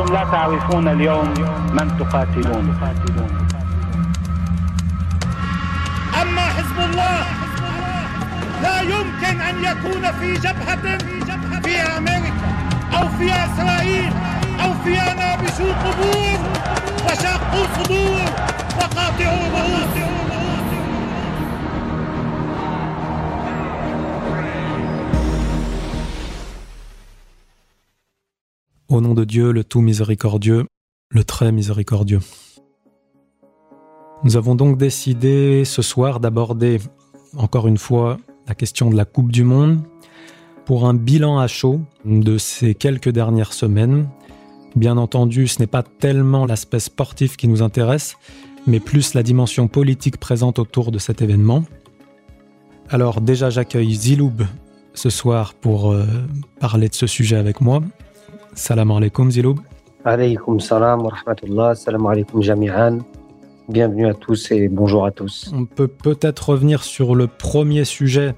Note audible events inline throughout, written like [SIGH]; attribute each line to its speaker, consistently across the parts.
Speaker 1: أنتم لا تعرفون اليوم من تقاتلون.
Speaker 2: أما حزب الله لا يمكن أن يكون في جبهة فيها أمريكا أو فيها إسرائيل أو فيها نابشو قبور وشاقوا صدور وقاطعوا رؤوس
Speaker 3: Au nom de Dieu, le tout miséricordieux, le très miséricordieux. Nous avons donc décidé ce soir d'aborder encore une fois la question de la Coupe du Monde pour un bilan à chaud de ces quelques dernières semaines. Bien entendu, ce n'est pas tellement l'aspect sportif qui nous intéresse, mais plus la dimension politique présente autour de cet événement. Alors déjà, j'accueille Ziloub ce soir pour euh, parler de ce sujet avec moi. Salam alaikum Ziloub.
Speaker 4: Alaykoum salam wa rahmatullah. Salam alaikum jami'an. Bienvenue à tous et bonjour à tous.
Speaker 3: On peut peut-être revenir sur le premier sujet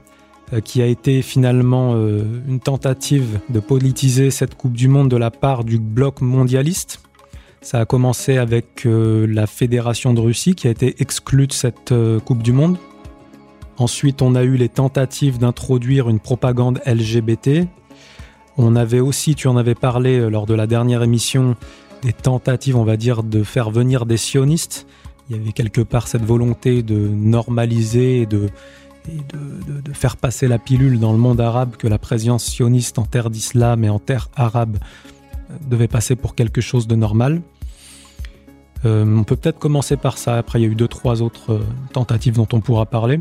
Speaker 3: euh, qui a été finalement euh, une tentative de politiser cette Coupe du Monde de la part du bloc mondialiste. Ça a commencé avec euh, la Fédération de Russie qui a été exclue de cette Coupe du Monde. Ensuite, on a eu les tentatives d'introduire une propagande LGBT on avait aussi, tu en avais parlé euh, lors de la dernière émission, des tentatives, on va dire, de faire venir des sionistes. Il y avait quelque part cette volonté de normaliser et de, faire passer la pilule dans le monde arabe que la présence sioniste en terre d'islam et en terre arabe euh, devait passer pour quelque chose de normal. Euh, on peut peut-être commencer par ça. Après, il y a eu deux, trois autres tentatives dont on pourra parler.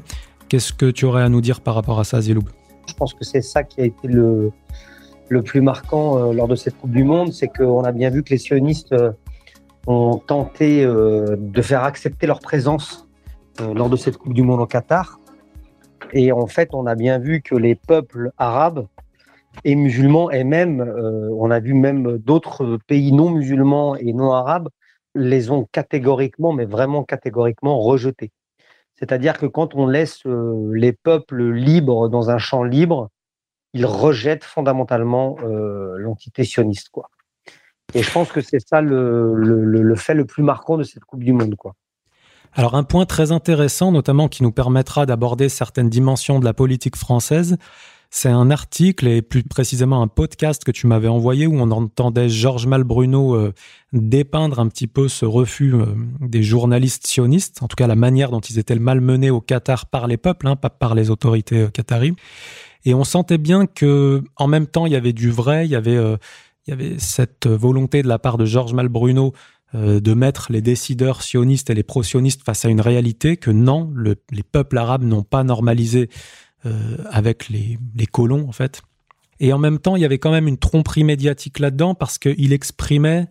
Speaker 3: Qu'est-ce que tu aurais à nous dire par rapport à ça, Ziloub?
Speaker 4: Je pense que c'est ça qui a été le, le plus marquant euh, lors de cette Coupe du Monde, c'est qu'on a bien vu que les sionistes euh, ont tenté euh, de faire accepter leur présence lors de cette Coupe du Monde au Qatar. Et en fait, on a bien vu que les peuples arabes et musulmans, et même, on a vu même d'autres pays non musulmans et non arabes, les ont catégoriquement, mais vraiment catégoriquement rejetés. C'est-à-dire que quand on laisse les peuples libres dans un champ libre, il rejette fondamentalement euh, l'entité sioniste. Quoi. Et je pense que c'est ça le, le, fait le plus marquant de cette Coupe du Monde. Quoi.
Speaker 3: Alors un point très intéressant, notamment qui nous permettra d'aborder certaines dimensions de la politique française, c'est un article et plus précisément un podcast que tu m'avais envoyé où on entendait Georges Malbruno euh, dépeindre un petit peu ce refus euh, des journalistes sionistes, en tout cas la manière dont ils étaient malmenés au Qatar par les peuples, hein, pas par les autorités qataries. Et on sentait bien que, en même temps, il y avait du vrai, il y avait, euh, cette volonté de la part de Georges Malbruno euh, de mettre les décideurs sionistes et les pro-sionistes face à une réalité que non, les peuples arabes n'ont pas normalisé euh, avec les, colons, en fait. Et en même temps, il y avait quand même une tromperie médiatique là-dedans parce qu'il exprimait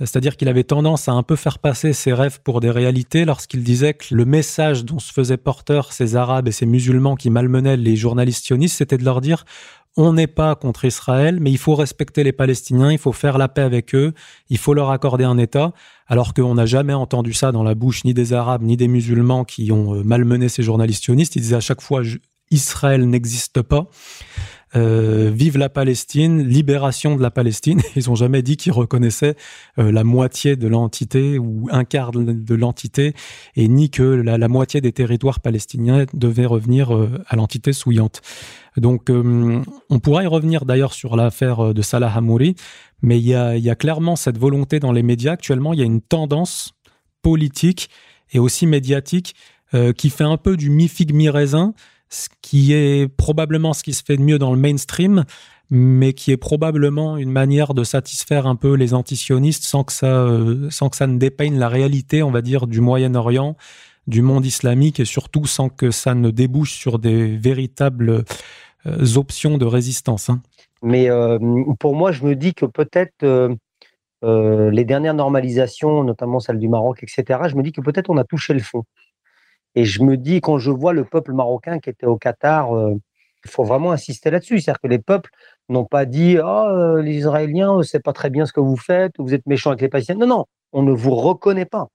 Speaker 3: c'est-à-dire qu'il avait tendance à un peu faire passer ses rêves pour des réalités lorsqu'il disait que le message dont se faisaient porteurs ces Arabes et ces musulmans qui malmenaient les journalistes sionistes, c'était de leur dire on n'est pas contre Israël, mais il faut respecter les Palestiniens, il faut faire la paix avec eux, il faut leur accorder un État, alors qu'on n'a jamais entendu ça dans la bouche ni des Arabes ni des musulmans qui ont euh, malmené ces journalistes sionistes. Ils disaient à chaque fois Israël n'existe pas. Euh, vive la Palestine, libération de la Palestine. [LAUGHS] Ils n'ont jamais dit qu'ils reconnaissaient euh, la moitié de l'entité ou un quart de l'entité, et ni que la, moitié des territoires palestiniens devaient revenir euh, à l'entité souillante. Donc, on pourra y revenir d'ailleurs sur l'affaire de Salah Hamouri, mais il y, a, clairement cette volonté dans les médias. Actuellement, il y a une tendance politique et aussi médiatique qui fait un peu du mi-figue mi-raisin ce qui est probablement ce qui se fait de mieux dans le mainstream, mais qui est probablement une manière de satisfaire un peu les antisionistes sans que ça, euh, sans que ça ne dépeigne la réalité, on va dire, du Moyen-Orient, du monde islamique et surtout sans que ça ne débouche sur des véritables euh, options de résistance. Hein.
Speaker 4: Mais euh, pour moi, je me dis que peut-être les dernières normalisations, notamment celle du Maroc, etc., je me dis que peut-être on a touché le fond. Et je me dis, quand je vois le peuple marocain qui était au Qatar, euh, il faut vraiment insister là-dessus. C'est-à-dire que les peuples n'ont pas dit oh, les Israéliens, c'est pas très bien ce que vous faites, vous êtes méchants avec les Palestiniens. Non, non, on ne vous reconnaît pas.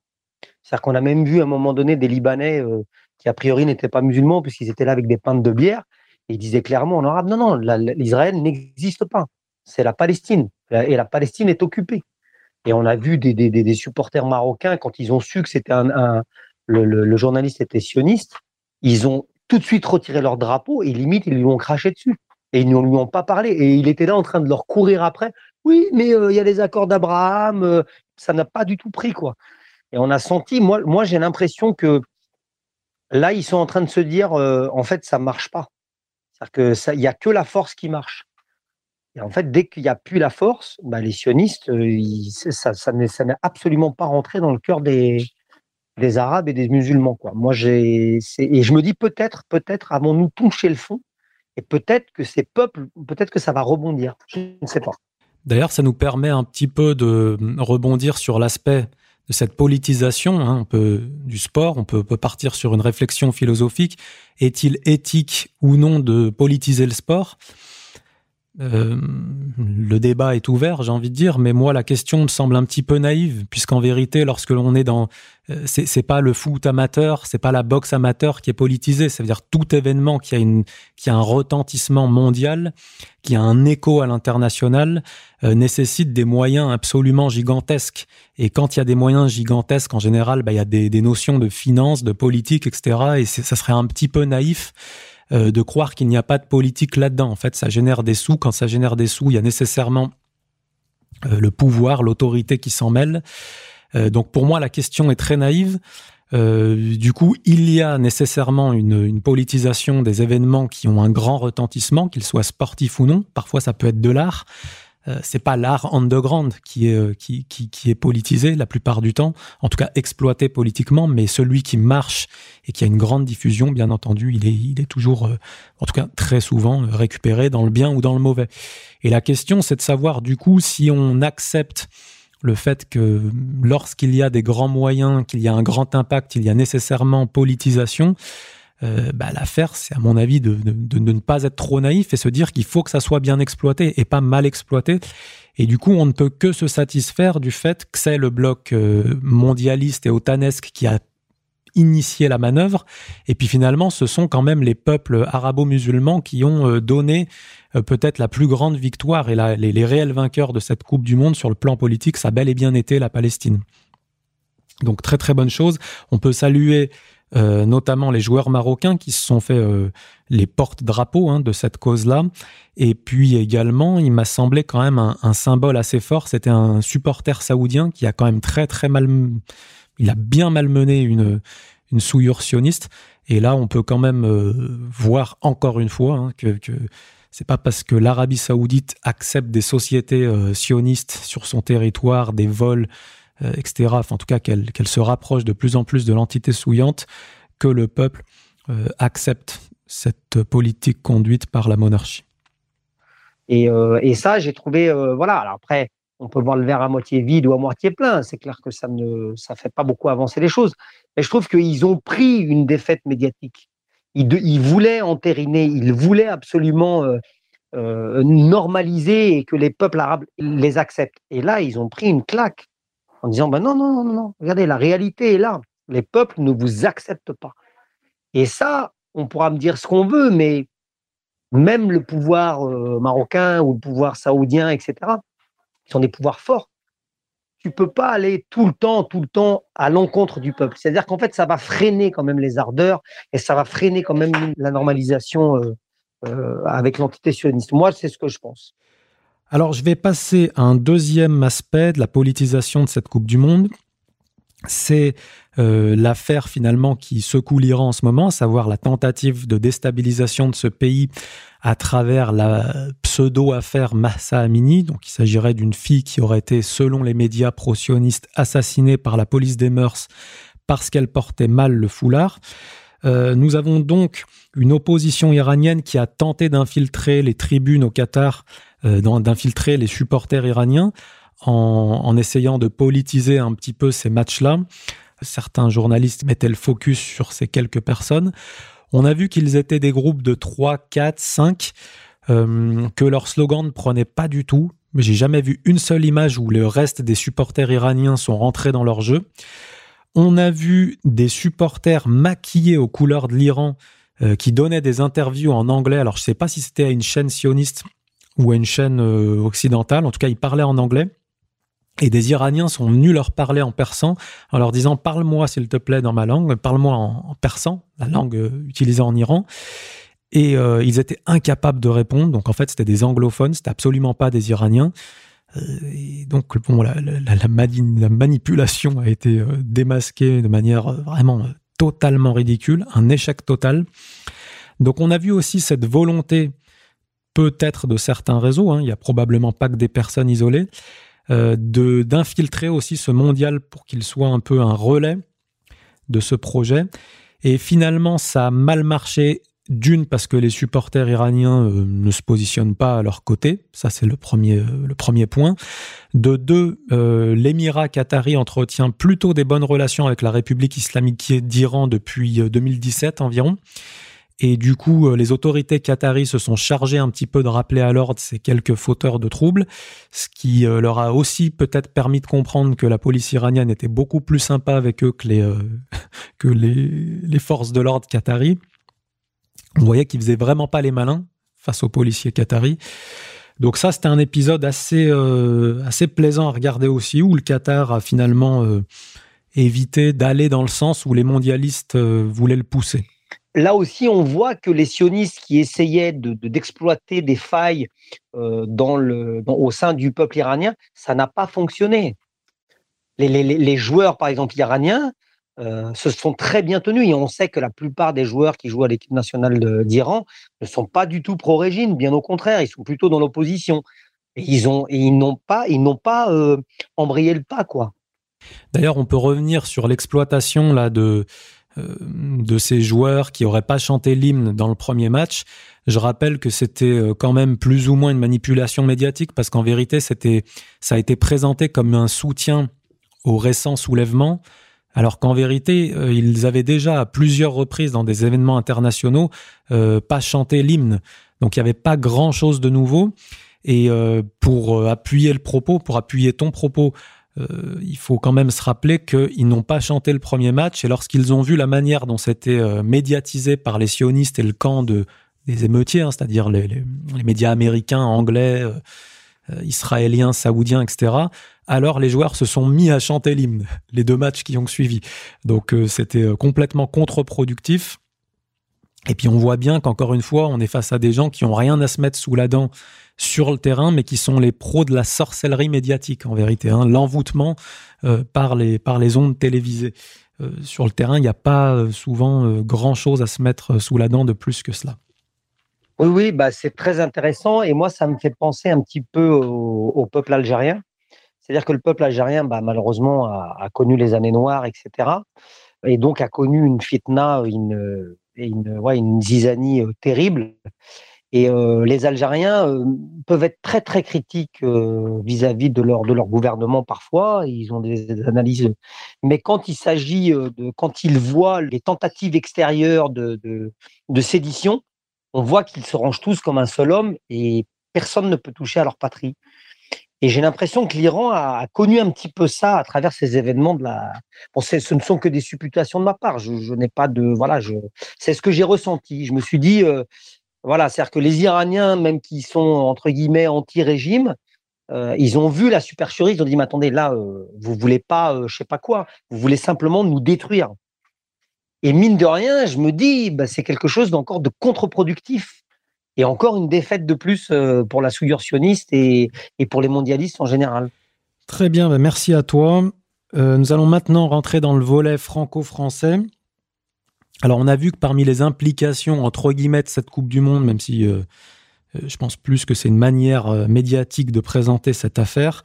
Speaker 4: C'est-à-dire qu'on a même vu à un moment donné des Libanais euh, qui, a priori, n'étaient pas musulmans, puisqu'ils étaient là avec des pintes de bière, et ils disaient clairement en arabe non, non, l'Israël n'existe pas. C'est la Palestine. Et la Palestine est occupée. Et on a vu des, des, des supporters marocains, quand ils ont su que c'était un, un le, journaliste était sioniste, ils ont tout de suite retiré leur drapeau et limite, ils lui ont craché dessus. Et ils ne lui ont pas parlé. Et il était là en train de leur courir après. Oui, mais euh, il y a les accords d'Abraham. Euh, ça n'a pas du tout pris, quoi. Et on a senti, moi, moi j'ai l'impression que là, ils sont en train de se dire, euh, en fait, ça marche pas. C'est-à-dire qu'il n'y a que la force qui marche. Et en fait, dès qu'il n'y a plus la force, bah, les sionistes, ça, ça n'est absolument pas rentré dans le cœur des, des Arabes et des musulmans. Quoi. Moi, j'ai, et je me dis peut-être, peut-être avons-nous touché le fond, et peut-être que ces peuples, peut-être que ça va rebondir. Je ne sais pas.
Speaker 3: D'ailleurs, ça nous permet un petit peu de rebondir sur l'aspect de cette politisation hein, du sport. On peut, peut, partir sur une réflexion philosophique. Est-il éthique ou non de politiser le sport? Euh, le débat est ouvert, j'ai envie de dire, mais moi la question me semble un petit peu naïve, puisqu'en vérité, lorsque l'on est dans, euh, c'est pas le foot amateur, c'est pas la boxe amateur qui est politisée, ça veut dire tout événement qui a une, qui a un retentissement mondial, qui a un écho à l'international, euh, nécessite des moyens absolument gigantesques. Et quand il y a des moyens gigantesques, en général, bah, il y a des, des notions de finance, de politique, etc. Et ça serait un petit peu naïf euh, de croire qu'il n'y a pas de politique là-dedans. En fait, ça génère des sous. Quand ça génère des sous, il y a nécessairement euh, le pouvoir, l'autorité qui s'en mêle. Euh, donc pour moi, la question est très naïve. du coup, il y a nécessairement une, une, politisation des événements qui ont un grand retentissement, qu'ils soient sportifs ou non. Parfois, ça peut être de l'art. Euh, c'est pas l'art underground qui est, euh, qui, qui, est politisé la plupart du temps, en tout cas exploité politiquement, mais celui qui marche et qui a une grande diffusion, bien entendu, il est, il est toujours, euh, en tout cas très souvent, récupéré dans le bien ou dans le mauvais. Et la question, c'est de savoir du coup si on accepte le fait que lorsqu'il y a des grands moyens, qu'il y a un grand impact, il y a nécessairement politisation, euh, bah, l'affaire, c'est à mon avis de, ne pas être trop naïf et se dire qu'il faut que ça soit bien exploité et pas mal exploité. Et du coup, on ne peut que se satisfaire du fait que c'est le bloc euh, mondialiste et otanesque qui a initié la manœuvre. Et puis finalement, ce sont quand même les peuples arabo-musulmans qui ont euh, donné peut-être la plus grande victoire et les, les, réels vainqueurs de cette Coupe du Monde sur le plan politique, ça a bel et bien été la Palestine. Donc très très bonne chose. On peut saluer euh, notamment les joueurs marocains qui se sont fait euh, les porte-drapeaux hein, de cette cause-là. Et puis également, il m'a semblé quand même un, symbole assez fort. C'était un supporter saoudien qui a quand même très très mal, il a bien malmené une une souillure sioniste. Et là, on peut quand même euh, voir encore une fois hein, que, que c'est pas parce que l'Arabie saoudite accepte des sociétés sionistes sur son territoire, des vols euh, etc., en tout cas qu'elle se rapproche de plus en plus de l'entité souillante, que le peuple euh, accepte cette politique conduite par la monarchie.
Speaker 4: Et, euh, ça, j'ai trouvé, voilà, après, on peut voir le verre à moitié vide ou à moitié plein, c'est clair que ça ne ça fait pas beaucoup avancer les choses, mais je trouve qu'ils ont pris une défaite médiatique. Ils, ils voulaient entériner, ils voulaient absolument normaliser et que les peuples arabes les acceptent. Et là, ils ont pris une claque en disant ben non, non, non, non, regardez, la réalité est là. Les peuples ne vous acceptent pas. Et ça, on pourra me dire ce qu'on veut, mais même le pouvoir euh, marocain ou le pouvoir saoudien, etc., sont des pouvoirs forts, tu peux pas aller tout le temps, tout le temps à l'encontre du peuple. C'est-à-dire qu'en fait, ça va freiner quand même les ardeurs et ça va freiner quand même la normalisation euh, euh, avec l'entité sioniste. Moi, c'est ce que je pense.
Speaker 3: Alors, je vais passer à un deuxième aspect de la politisation de cette Coupe du Monde. C'est euh, l'affaire finalement qui secoue l'Iran en ce moment, à savoir la tentative de déstabilisation de ce pays à travers la pseudo-affaire Massa Amini. Donc, il s'agirait d'une fille qui aurait été, selon les médias pro-sionistes, assassinée par la police des mœurs parce qu'elle portait mal le foulard. Euh, nous avons donc une opposition iranienne qui a tenté d'infiltrer les tribunes au Qatar d'infiltrer les supporters iraniens en, essayant de politiser un petit peu ces matchs-là. Certains journalistes mettaient le focus sur ces quelques personnes. On a vu qu'ils étaient des groupes de 3, 4, 5, que leur slogan ne prenait pas du tout. J'ai jamais vu une seule image où le reste des supporters iraniens sont rentrés dans leur jeu. On a vu des supporters maquillés aux couleurs de l'Iran euh, qui donnaient des interviews en anglais. Alors je ne sais pas si c'était à une chaîne sioniste ou à une chaîne euh, occidentale. En tout cas, il parlait en anglais. Et des Iraniens sont venus leur parler en persan en leur disant parle-moi s'il te plaît dans ma langue, parle-moi en, persan, la langue euh, utilisée en Iran. Et euh, ils étaient incapables de répondre. Donc en fait, c'était des anglophones, c'était absolument pas des Iraniens. Et donc bon, la, manipulation a été démasquée de manière vraiment totalement ridicule, un échec total. Donc on a vu aussi cette volonté, peut-être de certains réseaux, hein, il y a probablement pas que des personnes isolées, euh, d'infiltrer aussi ce mondial pour qu'il soit un peu un relais de ce projet. Et finalement, ça a mal marché. D'une, parce que les supporters iraniens euh, ne se positionnent pas à leur côté, ça c'est le premier, euh, le premier point. De deux, l'émirat qatari entretient plutôt des bonnes relations avec la République islamique d'Iran depuis 2017 environ. Et du coup, euh, les autorités qataries se sont chargées un petit peu de rappeler à l'ordre ces quelques fauteurs de troubles, ce qui euh, leur a aussi peut-être permis de comprendre que la police iranienne était beaucoup plus sympa avec eux que les, euh, [LAUGHS] forces de l'ordre qataries. On voyait qu'ils faisaient vraiment pas les malins face aux policiers qataris. Donc ça, c'était un épisode assez plaisant à regarder aussi, où le Qatar a finalement évité d'aller dans le sens où les mondialistes voulaient le pousser
Speaker 4: là aussi, on voit que les sionistes qui essayaient d'exploiter des failles euh, dans le, au sein du peuple iranien, ça n'a pas fonctionné. Les, joueurs, par exemple, iraniens, euh, se sont très bien tenus et on sait que la plupart des joueurs qui jouent à l'équipe nationale d'Iran ne sont pas du tout pro-régime, bien au contraire, ils sont plutôt dans l'opposition. Et ils ont, ils n'ont pas, ils pas euh, embrayé le pas, quoi.
Speaker 3: D'ailleurs, on peut revenir sur l'exploitation là de de ces joueurs qui n'auraient pas chanté l'hymne dans le premier match. Je rappelle que c'était euh, quand même plus ou moins une manipulation médiatique parce qu'en vérité, ça a été présenté comme un soutien au récent soulèvement, alors qu'en vérité, euh, ils avaient déjà à plusieurs reprises dans des événements internationaux pas chanté l'hymne. Donc il n'y avait pas grand-chose de nouveau. Et pour appuyer le propos, pour appuyer ton propos, euh, il faut quand même se rappeler qu'ils n'ont pas chanté le premier match et lorsqu'ils ont vu la manière dont c'était euh, médiatisé par les sionistes et le camp de, des émeutiers, hein, c'est-à-dire les, médias américains, anglais, euh, israéliens, saoudiens, etc., alors les joueurs se sont mis à chanter l'hymne, les deux matchs qui ont suivi. Donc c'était complètement contre-productif. Et puis on voit bien qu'encore une fois, on est face à des gens qui ont rien à se mettre sous la dent sur le terrain, mais qui sont les pros de la sorcellerie médiatique en vérité, hein, l'envoûtement euh, par, les, par les ondes télévisées. Euh, sur le terrain, il n'y a pas euh, souvent grand-chose à se mettre sous la dent de plus que cela.
Speaker 4: Oui, oui, bah, c'est très intéressant et moi, ça me fait penser un petit peu au, peuple algérien. C'est-à-dire que le peuple algérien, bah, malheureusement, a, connu les années noires, etc. Et donc a connu une fitna, une, une, ouais, zizanie terrible. Et euh, les Algériens euh, peuvent être très très critiques euh, vis-à-vis de leur de leur gouvernement parfois. Ils ont des, analyses, mais quand il s'agit de quand ils voient les tentatives extérieures de, de, de sédition, on voit qu'ils se rangent tous comme un seul homme et personne ne peut toucher à leur patrie. Et j'ai l'impression que l'Iran a, connu un petit peu ça à travers ces événements de la. Bon, ce ne sont que des supputations de ma part. Je, n'ai pas de voilà. C'est ce que j'ai ressenti. Je me suis dit voilà, c'est-à-dire que les Iraniens, même qui sont entre guillemets anti-régime, euh, ils ont vu la supercherie, ils ont dit mais attendez, là, euh, vous voulez pas, euh, je sais pas quoi, vous voulez simplement nous détruire. Et mine de rien, je me dis, bah, c'est quelque chose d'encore de contre-productif. Et encore une défaite de plus pour la souillure sioniste et, pour les mondialistes en général.
Speaker 3: Très bien, bah, merci à toi. nous allons maintenant rentrer dans le volet franco-français. Alors on a vu que parmi les implications entre guillemets de cette Coupe du Monde, même si euh, euh, je pense plus que c'est une manière euh, médiatique de présenter cette affaire,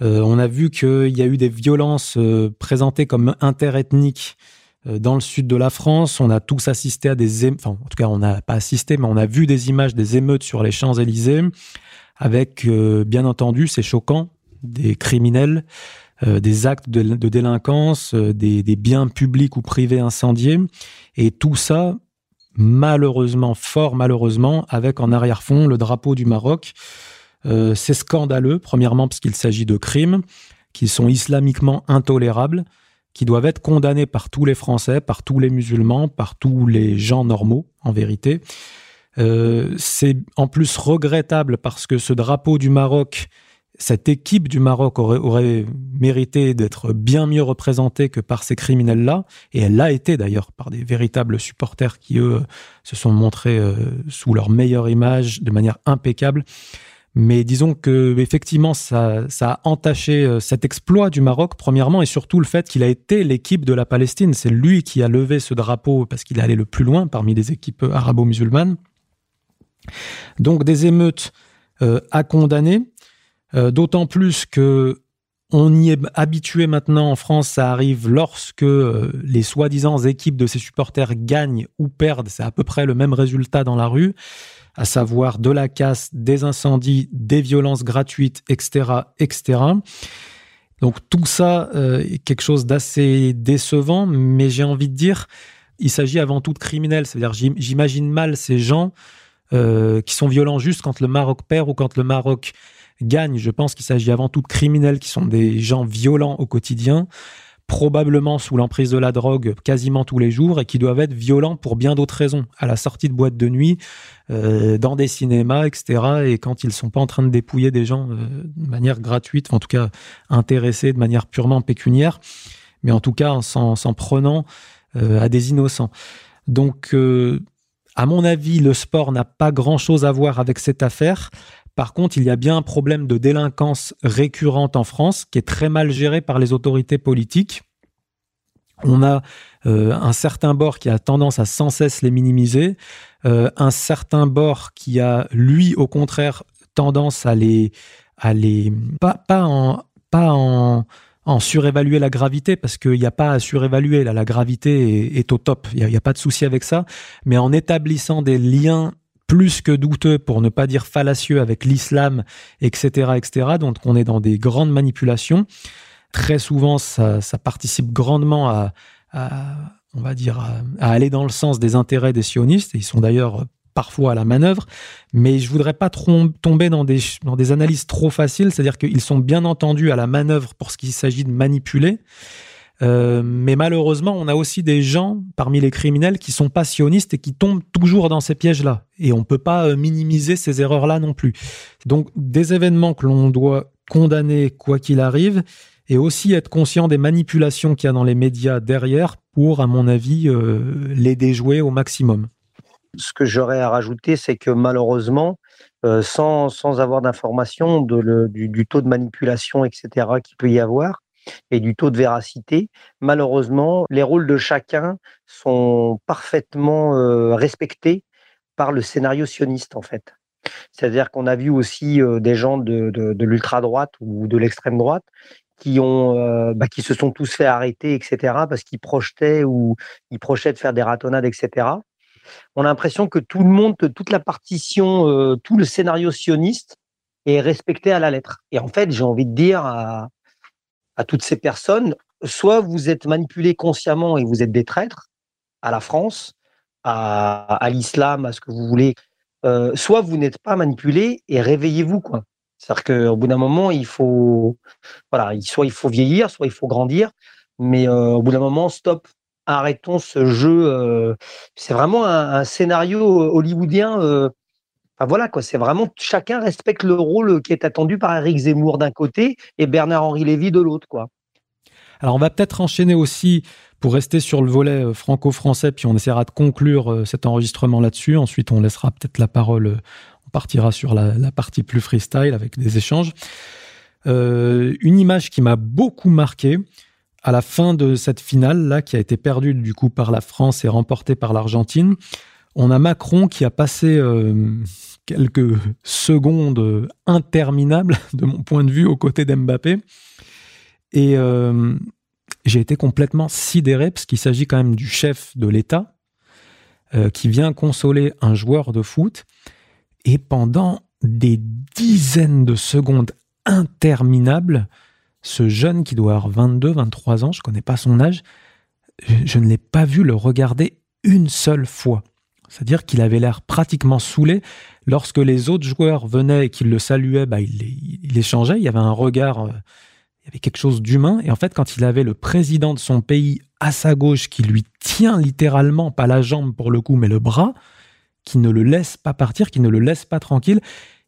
Speaker 3: on a vu qu'il y a eu des violences présentées comme interethniques dans le sud de la France. On a tous assisté à des, enfin en tout cas on n'a pas assisté, mais on a vu des images des émeutes sur les Champs Élysées, avec bien entendu, c'est choquant, des criminels euh, des actes de, délinquance, euh, des, biens publics ou privés incendiés, et tout ça, malheureusement, fort malheureusement, avec en arrière-fond le drapeau du Maroc. Euh, c'est scandaleux, premièrement parce qu'il s'agit de crimes qui sont islamiquement intolérables, qui doivent être condamnés par tous les Français, par tous les musulmans, par tous les gens normaux, en vérité. c'est en plus regrettable parce que ce drapeau du Maroc cette équipe du Maroc aurait, mérité d'être bien mieux représentée que par ces criminels-là, et elle l'a été d'ailleurs par des véritables supporters qui, eux, se sont montrés euh, sous leur meilleure image, de manière impeccable. Mais disons que effectivement, ça, a entaché euh, cet exploit du Maroc, premièrement, et surtout le fait qu'il a été l'équipe de la Palestine. C'est lui qui a levé ce drapeau parce qu'il est allé le plus loin parmi les équipes arabo-musulmanes. Donc des émeutes euh, à condamner, euh, d'autant plus que on y est habitué maintenant en France, ça arrive lorsque les soi-disant équipes de ses supporters gagnent ou perdent, c'est à peu près le même résultat dans la rue à savoir de la casse, des incendies, des violences gratuites, etc., etc. Donc tout ça euh, est quelque chose d'assez décevant, mais j'ai envie de dire, il s'agit avant tout de criminels. C'est-à-dire, j'imagine mal ces gens euh, qui sont violents juste quand le Maroc perd ou quand le Maroc gagne. Je pense qu'il s'agit avant tout de criminels qui sont des gens violents au quotidien probablement sous l'emprise de la drogue quasiment tous les jours et qui doivent être violents pour bien d'autres raisons, à la sortie de boîtes de nuit, euh, dans des cinémas, etc. Et quand ils sont pas en train de dépouiller des gens euh, de manière gratuite, en tout cas intéressés de manière purement pécuniaire, mais en tout cas s'en prenant euh, à des innocents. Donc, à mon avis, le sport n'a pas grand-chose à voir avec cette affaire. Par contre, il y a bien un problème de délinquance récurrente en France qui est très mal géré par les autorités politiques. On a euh, un certain bord qui a tendance à sans cesse les minimiser, euh, un certain bord qui a, lui, au contraire, tendance à les, à les pas, en, pas en, surévaluer la gravité parce qu'il n'y a pas à surévaluer. Là, la gravité est, au top. Il n'y a, pas de souci avec ça. Mais en établissant des liens plus que douteux, pour ne pas dire fallacieux, avec l'islam, etc., etc. Donc, on est dans des grandes manipulations. Très souvent, ça, participe grandement à, on va dire, à, aller dans le sens des intérêts des sionistes. Ils sont d'ailleurs parfois à la manœuvre, mais je voudrais pas tomber dans des, dans des analyses trop faciles, c'est-à-dire qu'ils sont bien entendu à la manœuvre pour ce qu'il s'agit de manipuler, euh, mais malheureusement, on a aussi des gens parmi les criminels qui sont passionnistes et qui tombent toujours dans ces pièges-là. Et on ne peut pas euh, minimiser ces erreurs-là non plus. Donc, des événements que l'on doit condamner quoi qu'il arrive, et aussi être conscient des manipulations qu'il y a dans les médias derrière pour, à mon avis, euh, les déjouer au maximum.
Speaker 4: Ce que j'aurais à rajouter, c'est que malheureusement, sans, sans avoir d'informations du, du, taux de manipulation, etc., qu'il peut y avoir, et du taux de véracité, malheureusement, les rôles de chacun sont parfaitement euh, respectés par le scénario sioniste, en fait. C'est-à-dire qu'on a vu aussi euh, des gens de, de, l'ultra-droite ou de l'extrême droite qui, ont, euh, bah, qui se sont tous fait arrêter, etc., parce qu'ils projetaient ou ils projetaient de faire des ratonnades, etc. On a l'impression que tout le monde, toute la partition, tout le scénario sioniste est respecté à la lettre. Et en fait, j'ai envie de dire à, à toutes ces personnes, soit vous êtes manipulés consciemment et vous êtes des traîtres à la France, à, l'islam, à ce que vous voulez, euh, soit vous n'êtes pas manipulés et réveillez-vous. C'est-à-dire qu'au bout d'un moment, il faut, voilà, soit il faut vieillir, soit il faut grandir, mais euh, au bout d'un moment, stop, arrêtons ce jeu. Euh, c'est vraiment un, scénario hollywoodien voilà quoi, c'est vraiment chacun respecte le rôle qui est attendu par Eric Zemmour d'un côté et Bernard-Henri Lévy de l'autre quoi.
Speaker 3: Alors on va peut-être enchaîner aussi pour rester sur le volet euh, franco-français, puis on essaiera de conclure euh, cet enregistrement là-dessus. Ensuite, on laissera peut-être la parole, euh, on partira sur la, partie plus freestyle avec des échanges. une image qui m'a beaucoup marqué à la fin de cette finale là, qui a été perdue du coup par la France et remportée par l'Argentine. On a Macron qui a passé quelques secondes interminables [LAUGHS] de mon point de vue aux côtés d'Mbappé. Et euh, j'ai été complètement sidéré parce qu'il s'agit quand même du chef de l'État euh, qui vient consoler un joueur de foot. Et pendant des dizaines de secondes interminables, ce jeune qui doit avoir 22, 23 ans, je ne connais pas son âge, je ne l'ai pas vu le regarder une seule fois. C'est-à-dire qu'il avait l'air pratiquement saoulé. Lorsque les autres joueurs venaient et qu'il le saluaient, bah, il, échangeait. Il y avait un regard, euh, il y avait quelque chose d'humain. Et en fait, quand il avait le président de son pays à sa gauche qui lui tient littéralement, pas la jambe pour le coup, mais le bras, qui ne le laisse pas partir, qui ne le laisse pas tranquille,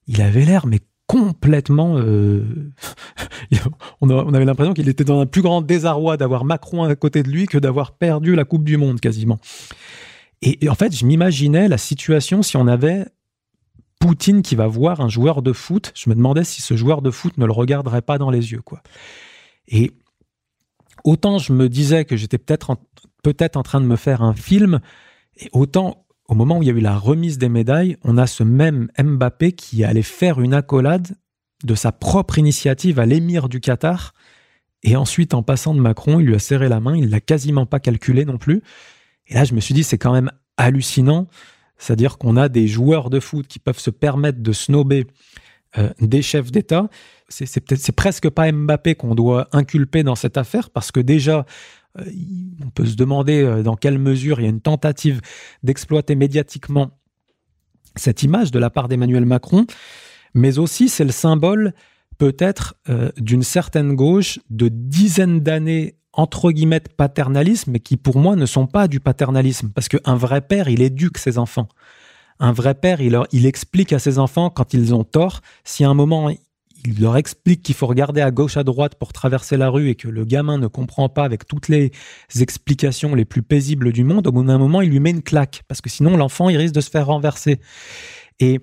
Speaker 3: il avait l'air mais complètement. Euh, [LAUGHS] on, avait l'impression qu'il était dans un plus grand désarroi d'avoir Macron à côté de lui que d'avoir perdu la Coupe du Monde quasiment. Et, en fait, je m'imaginais la situation si on avait Poutine qui va voir un joueur de foot. Je me demandais si ce joueur de foot ne le regarderait pas dans les yeux, quoi. Et autant je me disais que j'étais peut-être peut-être en train de me faire un film, et autant au moment où il y a eu la remise des médailles, on a ce même Mbappé qui allait faire une accolade de sa propre initiative à l'émir du Qatar. Et ensuite, en passant de Macron, il lui a serré la main, il l'a quasiment pas calculé non plus. Et là, je me suis dit, c'est quand même hallucinant. C'est-à-dire qu'on a des joueurs de foot qui peuvent se permettre de snober euh, des chefs d'État. C'est presque pas Mbappé qu'on doit inculper dans cette affaire parce que déjà, euh, on peut se demander euh, dans quelle mesure il y a une tentative d'exploiter médiatiquement cette image de la part d'Emmanuel Macron, mais aussi c'est le symbole peut-être d'une certaine gauche de dizaines d'années entre guillemets paternalisme, mais qui pour moi ne sont pas du paternalisme, parce qu'un vrai père, il éduque ses enfants. Un vrai père, il, leur, il explique à ses enfants quand ils ont tort, si à un moment il leur explique qu'il faut regarder à gauche, à droite pour traverser la rue et que le gamin ne comprend pas avec toutes les explications les plus paisibles du monde, au bout d'un moment, il lui met une claque parce que sinon l'enfant, il risque de se faire renverser. Et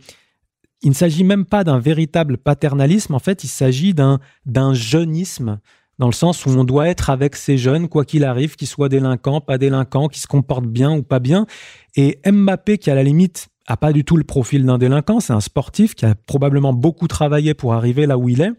Speaker 3: il ne s'agit même pas d'un véritable paternalisme, en fait, il s'agit d'un jeunisme dans le sens où on doit être avec ces jeunes, quoi qu'il arrive, qu'ils soient délinquants, pas délinquants, qu'ils se comportent bien ou pas bien. Et Mbappé, qui à la limite a pas du tout le profil d'un délinquant, c'est un sportif qui a probablement beaucoup travaillé pour arriver là où il est,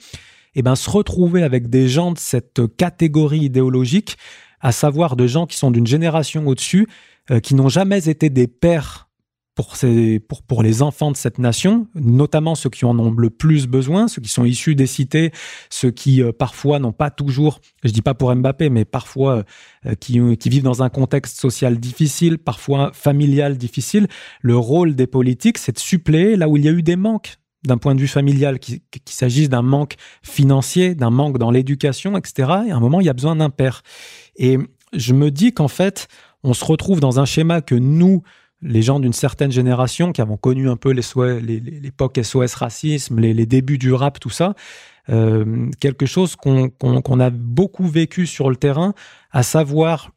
Speaker 3: et eh ben se retrouver avec des gens de cette catégorie idéologique, à savoir de gens qui sont d'une génération au-dessus, euh, qui n'ont jamais été des pères pour, ces, pour, pour les enfants de cette nation, notamment ceux qui en ont le plus besoin, ceux qui sont issus des cités, ceux qui euh, parfois n'ont pas toujours, je dis pas pour Mbappé, mais parfois euh, qui, qui vivent dans un contexte social difficile, parfois familial difficile. Le rôle des politiques, c'est de suppléer là où il y a eu des manques d'un point de vue familial, qu'il s'agisse d'un manque financier, d'un manque dans l'éducation, etc. Et à un moment, il y a besoin d'un père. Et je me dis qu'en fait, on se retrouve dans un schéma que nous, les gens d'une certaine génération qui avons connu un peu l'époque SOS racisme, les, débuts du rap, tout ça, euh, quelque chose qu'on a beaucoup vécu sur le terrain, à savoir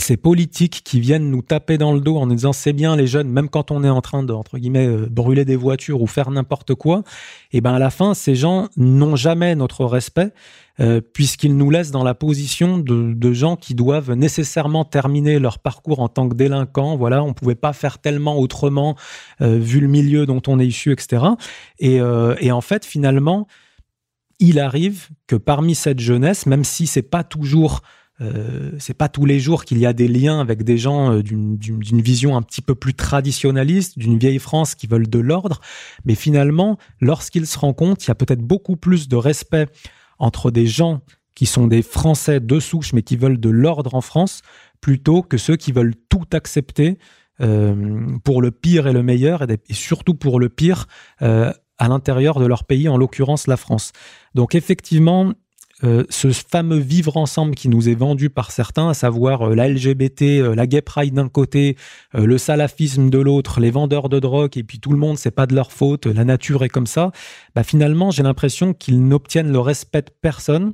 Speaker 3: ces politiques qui viennent nous taper dans le dos en nous disant c'est bien les jeunes, même quand on est en train de entre guillemets euh, brûler des voitures ou faire n'importe quoi, et ben à la fin ces gens n'ont jamais notre respect euh, puisqu'ils nous laissent dans la position de, de, gens qui doivent nécessairement terminer leur parcours en tant que délinquants. Voilà, on pouvait pas faire tellement autrement euh, vu le milieu dont on est issu, etc. Et, et en fait finalement il arrive que parmi cette jeunesse, même si c'est pas toujours euh, c'est pas tous les jours qu'il y a des liens avec des gens euh, d'une vision un petit peu plus traditionnaliste, d'une vieille France qui veulent de l'ordre, mais finalement, lorsqu'ils se rendent compte, il y a peut-être beaucoup plus de respect entre des gens qui sont des Français de souche, mais qui veulent de l'ordre en France, plutôt que ceux qui veulent tout accepter euh, pour le pire et le meilleur, et, surtout pour le pire euh, à l'intérieur de leur pays, en l'occurrence la France. Donc effectivement, euh, ce fameux vivre ensemble qui nous est vendu par certains, à savoir euh, la LGBT, euh, la gay pride d'un côté, le salafisme de l'autre, les vendeurs de drogue, et puis tout le monde, c'est pas de leur faute, la nature est comme ça, bah finalement, j'ai l'impression qu'ils n'obtiennent le respect de personne.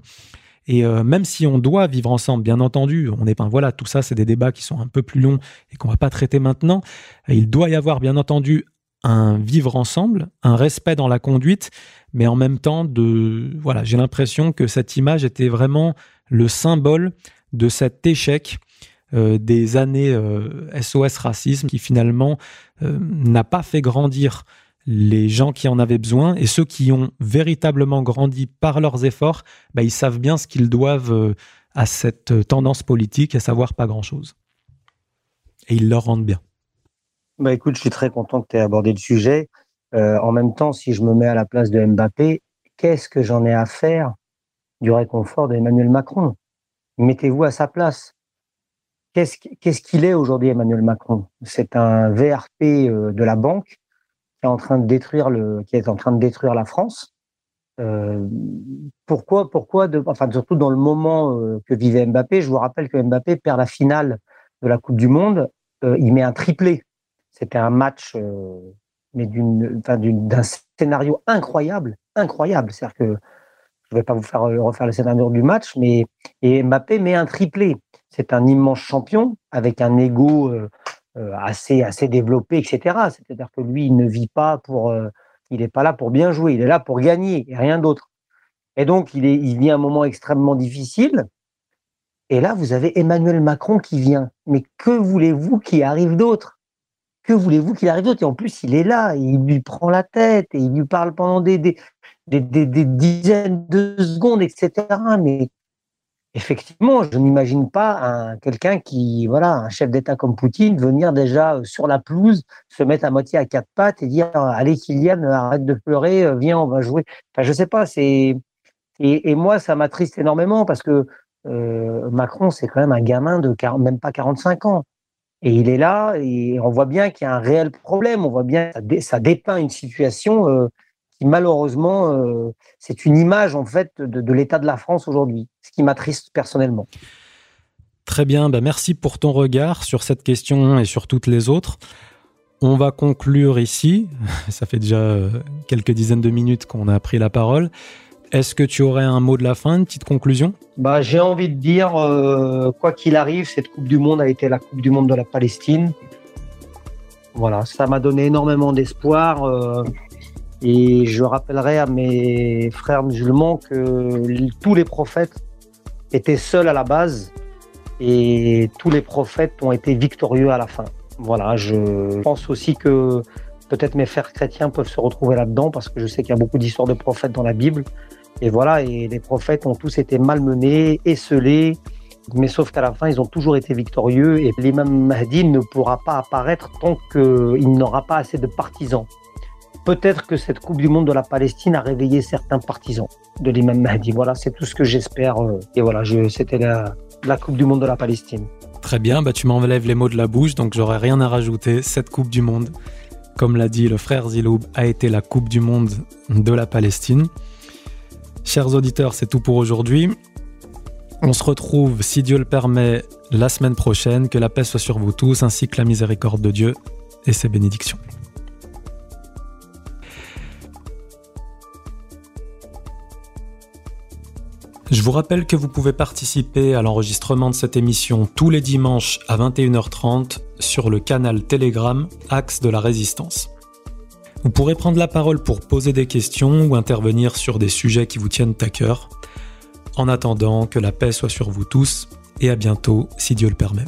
Speaker 3: Et même si on doit vivre ensemble, bien entendu, on est pas voilà, tout ça, c'est des débats qui sont un peu plus longs et qu'on va pas traiter maintenant. Il doit y avoir, bien entendu, un vivre ensemble, un respect dans la conduite, mais en même temps voilà, j'ai l'impression que cette image était vraiment le symbole de cet échec euh, des années SOS euh, racisme qui finalement euh, n'a pas fait grandir les gens qui en avaient besoin et ceux qui ont véritablement grandi par leurs efforts, bah, ils savent bien ce qu'ils doivent à cette tendance politique, à savoir pas grand-chose. Et ils leur rendent bien.
Speaker 4: Bah écoute, je suis très content que tu aies abordé le sujet. Euh, en même temps, si je me mets à la place de Mbappé, qu'est-ce que j'en ai à faire du réconfort d'Emmanuel Macron? Mettez-vous à sa place. Qu'est-ce qu'il est aujourd'hui, Emmanuel Macron? C'est un VRP euh, de la banque qui est en train de détruire le, qui est en train de détruire la France. Euh, pourquoi, pourquoi, enfin surtout dans le moment que vivait Mbappé, je vous rappelle que Mbappé perd la finale de la Coupe du Monde, il met un triplé c'était un match euh, mais d'un scénario incroyable, incroyable. C'est-à-dire que je ne vais pas vous faire refaire le scénario du match, mais et Mbappé met un triplé. C'est un immense champion avec un ego euh, euh, assez assez développé, etc. C'est-à-dire que lui, il ne vit pas pour, euh, il n'est pas là pour bien jouer, il est là pour gagner et rien d'autre. Et donc, il, est, il vit un moment extrêmement difficile. Et là, vous avez Emmanuel Macron qui vient. Mais que voulez-vous qu'il arrive d'autre? Que voulez-vous qu'il arrive d'autre? Et en plus, il est là, il lui prend la tête et il lui parle pendant des, dizaines de secondes, etc. Mais effectivement, je n'imagine pas quelqu'un qui, voilà, un chef d'État comme Poutine, venir déjà euh, sur la pelouse, se mettre à moitié à quatre pattes et dire Allez, Kylian, arrête de pleurer, euh, viens, on va jouer. Enfin, je sais pas, c'est. Et, moi, ça m'attriste énormément parce que euh, Macron, c'est quand même un gamin de même pas 45 ans. Et il est là et on voit bien qu'il y a un réel problème. On voit bien que ça, dépeint une situation qui malheureusement, euh, c'est une image en fait de, l'état de la France aujourd'hui, ce qui m'attriste personnellement.
Speaker 3: Très bien, bah merci pour ton regard sur cette question et sur toutes les autres. On va conclure ici. [LAUGHS] Ça fait déjà euh, quelques dizaines de minutes qu'on a pris la parole. Est-ce que tu aurais un mot de la fin, une petite conclusion?
Speaker 4: Bah, J'ai envie de dire, euh, quoi qu'il arrive, cette Coupe du Monde a été la Coupe du Monde de la Palestine. Voilà, ça m'a donné énormément d'espoir. Et je rappellerai à mes frères musulmans que tous les prophètes étaient seuls à la base et tous les prophètes ont été victorieux à la fin. Voilà, je pense aussi que peut-être mes frères chrétiens peuvent se retrouver là-dedans parce que je sais qu'il y a beaucoup d'histoires de prophètes dans la Bible. Et voilà, et les prophètes ont tous été malmenés, esselés, mais sauf qu'à la fin, ils ont toujours été victorieux et l'imam Mahdi ne pourra pas apparaître tant qu'il n'aura pas assez de partisans peut-être que cette Coupe du Monde de la Palestine a réveillé certains partisans de l'imam Mahdi. Voilà, c'est tout ce que j'espère. Euh, et voilà, c'était la, Coupe du Monde de la Palestine.
Speaker 3: Très bien, bah tu m'enlèves les mots de la bouche, donc j'aurais rien à rajouter. Cette Coupe du Monde, comme l'a dit le frère Ziloub, a été la Coupe du Monde de la Palestine. Chers auditeurs, c'est tout pour aujourd'hui. On se retrouve, si Dieu le permet, la semaine prochaine. Que la paix soit sur vous tous, ainsi que la miséricorde de Dieu et ses bénédictions. Je vous rappelle que vous pouvez participer à l'enregistrement de cette émission tous les dimanches à 21h30 sur le canal Telegram Axe de la Résistance. Vous pourrez prendre la parole pour poser des questions ou intervenir sur des sujets qui vous tiennent à cœur. En attendant, que la paix soit sur vous tous et à bientôt si Dieu le permet.